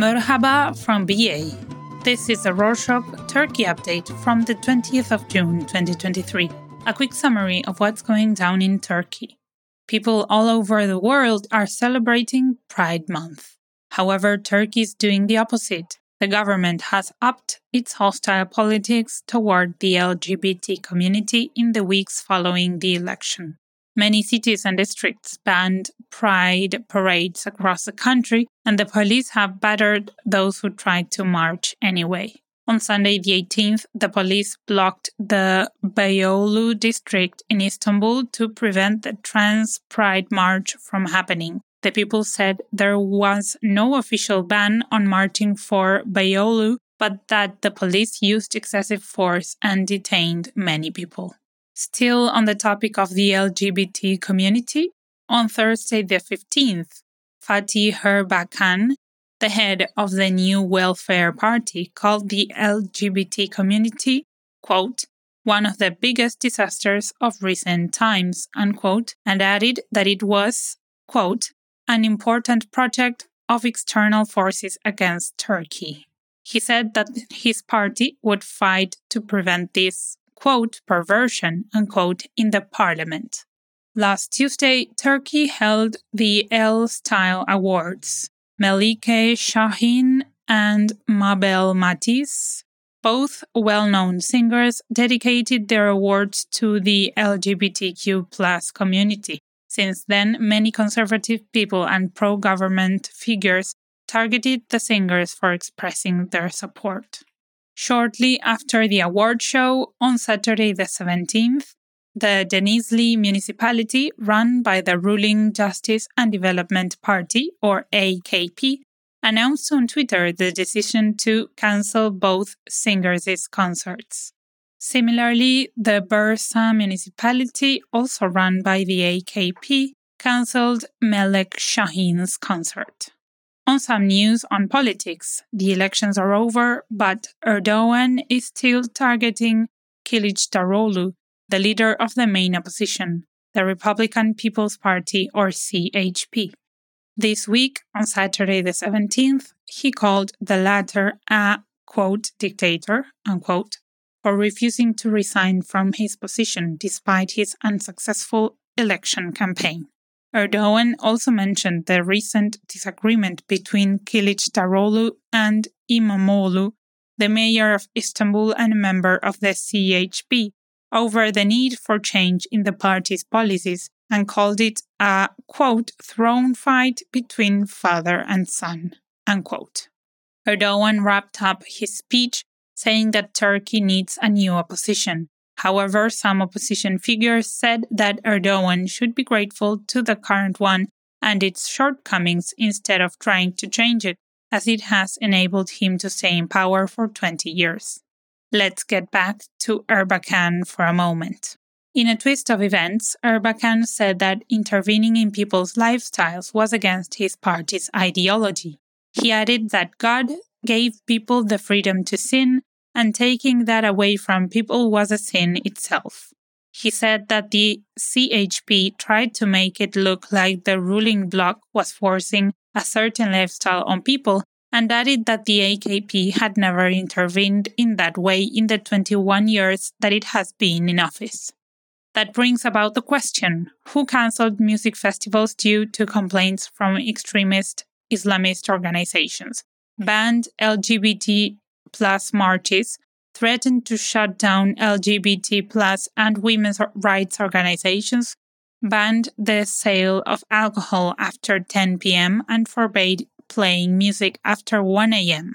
Merhaba from BA. This is a Rorshok Turkey update from the 20th of June 2023. A quick summary of what's going down in Turkey. People all over the world are celebrating Pride Month. However, Turkey is doing the opposite. The government has upped its hostile politics toward the LGBT community in the weeks following the election. Many cities and districts banned pride parades across the country, and the police have battered those who tried to march anyway. On Sunday, the 18th, the police blocked the Beyoğlu district in Istanbul to prevent the Trans Pride March from happening. The people said there was no official ban on marching for Beyoğlu, but that the police used excessive force and detained many people. Still on the topic of the LGBT community, on Thursday the 15th, Fatih Erbakan, the head of the new welfare party, called the LGBT community, quote, one of the biggest disasters of recent times, unquote, and added that it was, quote, an important project of external forces against Turkey. He said that his party would fight to prevent this quote, perversion, unquote, in the parliament. Last Tuesday, Turkey held the Elle Style Awards. Melike Şahin and Mabel Matiz, both well known singers, dedicated their awards to the LGBTQ community. Since then, many conservative people and pro government figures targeted the singers for expressing their support. Shortly after the award show on Saturday, the 17th, the Denizli municipality, run by the ruling Justice and Development Party, or AKP, announced on Twitter the decision to cancel both singers' concerts. Similarly, the Bursa municipality, also run by the AKP, cancelled Melike Şahin's concert. On some news on politics, the elections are over, but Erdogan is still targeting Kılıçdaroğlu, the leader of the main opposition, the Republican People's Party or CHP. This week, on Saturday the 17th, he called the latter a quote dictator unquote for refusing to resign from his position despite his unsuccessful election campaign. Erdogan also mentioned the recent disagreement between Kılıçdaroğlu and İmamoğlu, the mayor of Istanbul and a member of the CHP, over the need for change in the party's policies and called it a quote throne fight between father and son unquote. Erdogan wrapped up his speech saying that Turkey needs a new opposition However, some opposition figures said that Erdogan should be grateful to the current one and its shortcomings instead of trying to change it, as it has enabled him to stay in power for 20 years. Let's get back to Erbakan for a moment. In a twist of events, Erbakan said that intervening in people's lifestyles was against his party's ideology. He added that God gave people the freedom to sin and taking that away from people was a sin itself. He said that the CHP tried to make it look like the ruling bloc was forcing a certain lifestyle on people and added that the AKP had never intervened in that way in the 21 years that it has been in office. That brings about the question who cancelled music festivals due to complaints from extremist Islamist organizations, banned LGBT plus marches threatened to shut down LGBT plus and women's rights organizations, banned the sale of alcohol after 10 p.m. and forbade playing music after 1 a.m.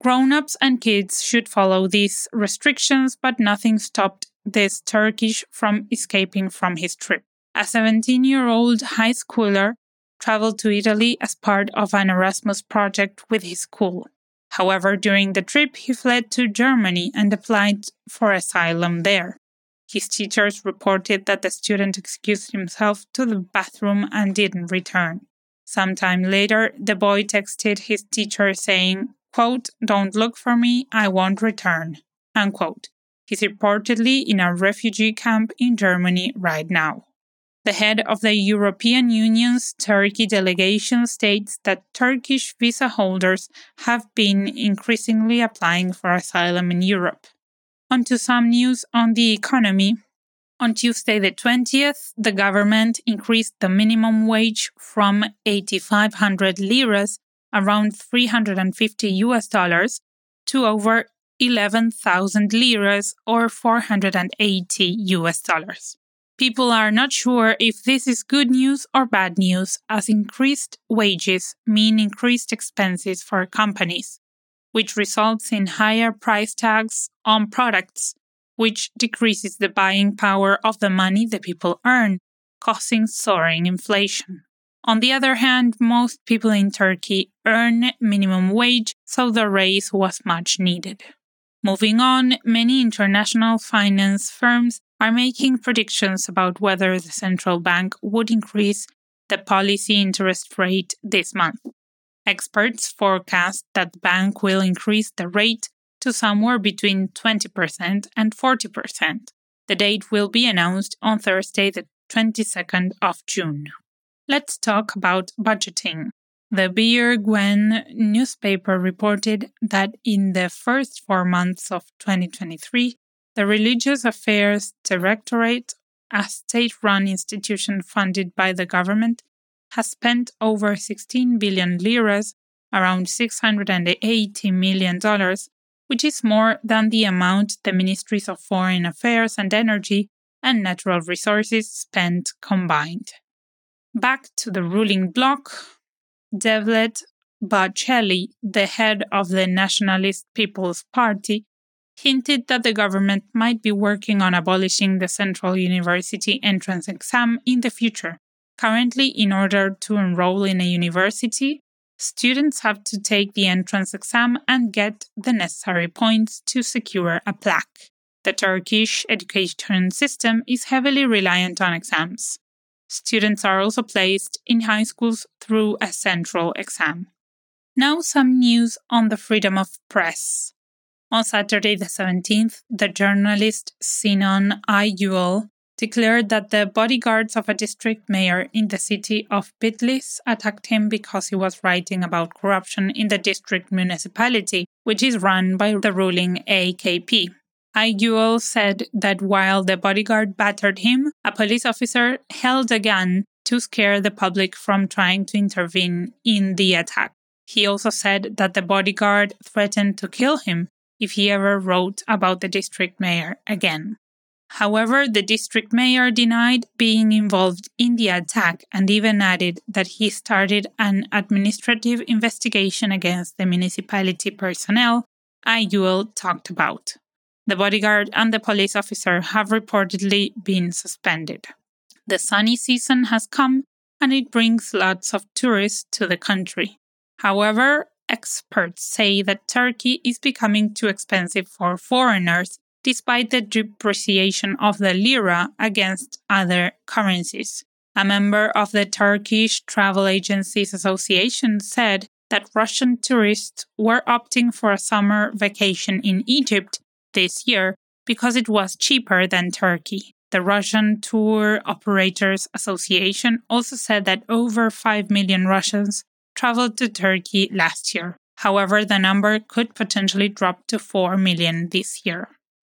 Grown ups and kids should follow these restrictions, but nothing stopped this Turkish from escaping from his trip. A 17 year old high schooler traveled to Italy as part of an Erasmus project with his school. However, during the trip, he fled to Germany and applied for asylum there. His teachers reported that the student excused himself to the bathroom and didn't return. Sometime later, the boy texted his teacher saying, quote, Don't look for me, I won't return. Unquote. He's reportedly in a refugee camp in Germany right now. The head of the European Union's Turkey delegation states that Turkish visa holders have been increasingly applying for asylum in Europe. On to some news on the economy. On Tuesday, the 20th, the government increased the minimum wage from 8,500 liras, around 350 US dollars, to over 11,000 liras or 480 US dollars. People are not sure if this is good news or bad news, as increased wages mean increased expenses for companies, which results in higher price tags on products, which decreases the buying power of the money the people earn, causing soaring inflation. On the other hand, most people in Turkey earn minimum wage, so the raise was much needed. Moving on, many international finance firms are making predictions about whether the central bank would increase the policy interest rate this month. Experts forecast that the bank will increase the rate to somewhere between 20% and 40%. The date will be announced on Thursday, the 22nd of June. Let's talk about budgeting. The BirGün newspaper reported that in the first four months of 2023, the Religious Affairs Directorate, a state run institution funded by the government, has spent over 16 billion liras, around $680 million, which is more than the amount the Ministries of Foreign Affairs and Energy and Natural Resources spent combined. Back to the ruling bloc, Devlet Bahçeli, the head of the Nationalist People's Party, hinted that the government might be working on abolishing the Central University entrance exam in the future. Currently, in order to enroll in a university, students have to take the entrance exam and get the necessary points to secure a plaque. The Turkish education system is heavily reliant on exams. Students are also placed in high schools through a central exam. Now, some news on the freedom of press. On Saturday, the 17th, the journalist Sinan Aygül declared that the bodyguards of a district mayor in the city of Bitlis attacked him because he was writing about corruption in the district municipality, which is run by the ruling AKP. Aygül said that while the bodyguard battered him, a police officer held a gun to scare the public from trying to intervene in the attack. He also said that the bodyguard threatened to kill him if he ever wrote about the district mayor again. However, the district mayor denied being involved in the attack and even added that he started an administrative investigation against the municipality personnel Aygül talked about. The bodyguard and the police officer have reportedly been suspended. The sunny season has come and it brings lots of tourists to the country. However, experts say that Turkey is becoming too expensive for foreigners despite the depreciation of the lira against other currencies. A member of the Turkish Travel Agencies Association said that Russian tourists were opting for a summer vacation in Egypt this year because it was cheaper than Turkey. The Russian Tour Operators Association also said that over 5 million Russians traveled to Turkey last year. However, the number could potentially drop to 4 million this year.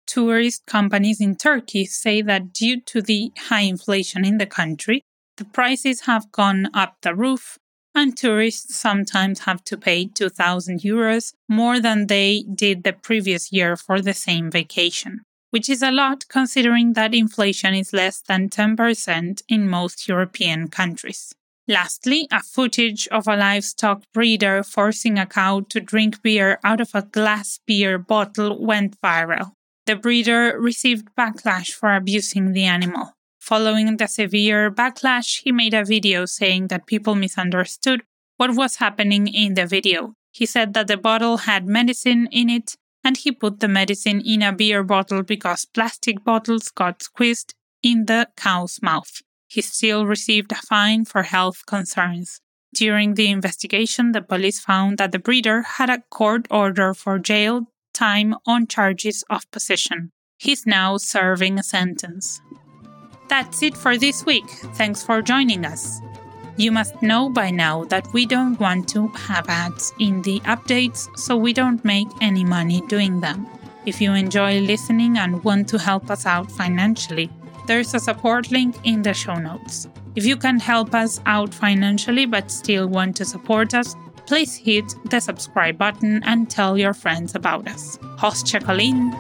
Tourist companies in Turkey say that due to the high inflation in the country, the prices have gone up the roof and tourists sometimes have to pay 2,000 euros more than they did the previous year for the same vacation, which is a lot considering that inflation is less than 10% in most European countries. Lastly, a footage of a livestock breeder forcing a cow to drink beer out of a glass beer bottle went viral. The breeder received backlash for abusing the animal. Following the severe backlash, he made a video saying that people misunderstood what was happening in the video. He said that the bottle had medicine in it and he put the medicine in a beer bottle because plastic bottles got squeezed in the cow's mouth. He still received a fine for health concerns. During the investigation, the police found that the breeder had a court order for jail time on charges of possession. He's now serving a sentence. That's it for this week. Thanks for joining us. You must know by now that we don't want to have ads in the updates, so we don't make any money doing them. If you enjoy listening and want to help us out financially, there's a support link in the show notes. If you can help us out financially but still want to support us, please hit the subscribe button and tell your friends about us. Host Colleen.